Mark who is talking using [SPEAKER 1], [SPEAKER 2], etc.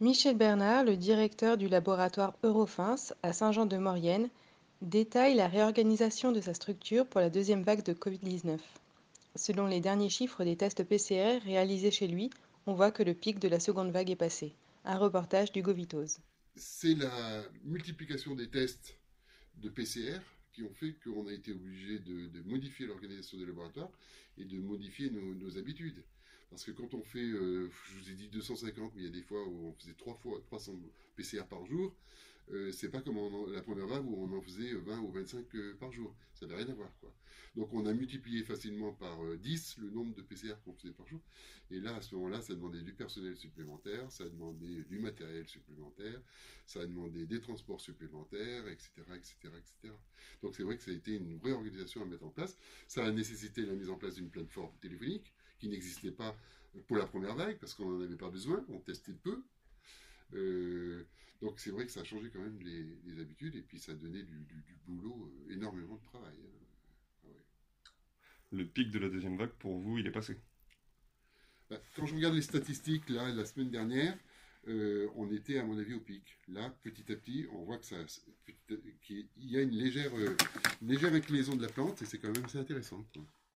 [SPEAKER 1] Michel Bernard, le directeur du laboratoire Eurofins à Saint-Jean-de-Maurienne, détaille la réorganisation de sa structure pour la deuxième vague de Covid-19. Selon les derniers chiffres des tests PCR réalisés chez lui, on voit que le pic de la seconde vague est passé. Un reportage d'Hugo Vitoz.
[SPEAKER 2] C'est la multiplication des tests de PCR qui ont fait qu'on a été obligé de, modifier l'organisation des laboratoires et de modifier nos, habitudes. Parce que quand on fait, euh, je vous ai dit 250, mais il y a des fois où on faisait 3 fois 300 PCR par jour, euh, c'est pas comme la première vague où on en faisait 20 ou 25 euh, par jour. Ça n'a rien à voir. Quoi. Donc on a multiplié facilement par 10 le nombre de PCR qu'on faisait par jour. Et là, à ce moment-là, ça demandait du personnel supplémentaire, ça a demandé du matériel supplémentaire, ça a demandé des transports supplémentaires, etc. etc., etc. Donc c'est vrai que ça a été une réorganisation à mettre en place. Ça a nécessité la mise en place d'une plateforme téléphonique qui n'existait pas pour la première vague parce qu'on n'en avait pas besoin, on testait peu. Euh, donc c'est vrai que ça a changé quand même les, habitudes et puis ça a donné du, boulot, euh, énormément de travail. Hein. Ah
[SPEAKER 3] Le pic de la deuxième vague, pour vous, il est passé?
[SPEAKER 2] Bah, Quand je regarde les statistiques, là, la semaine dernière, euh, on était à mon avis au pic. Là, petit à petit, on voit que ça, qu'il y a une légère, légère inclinaison de la plante et c'est quand même assez intéressant.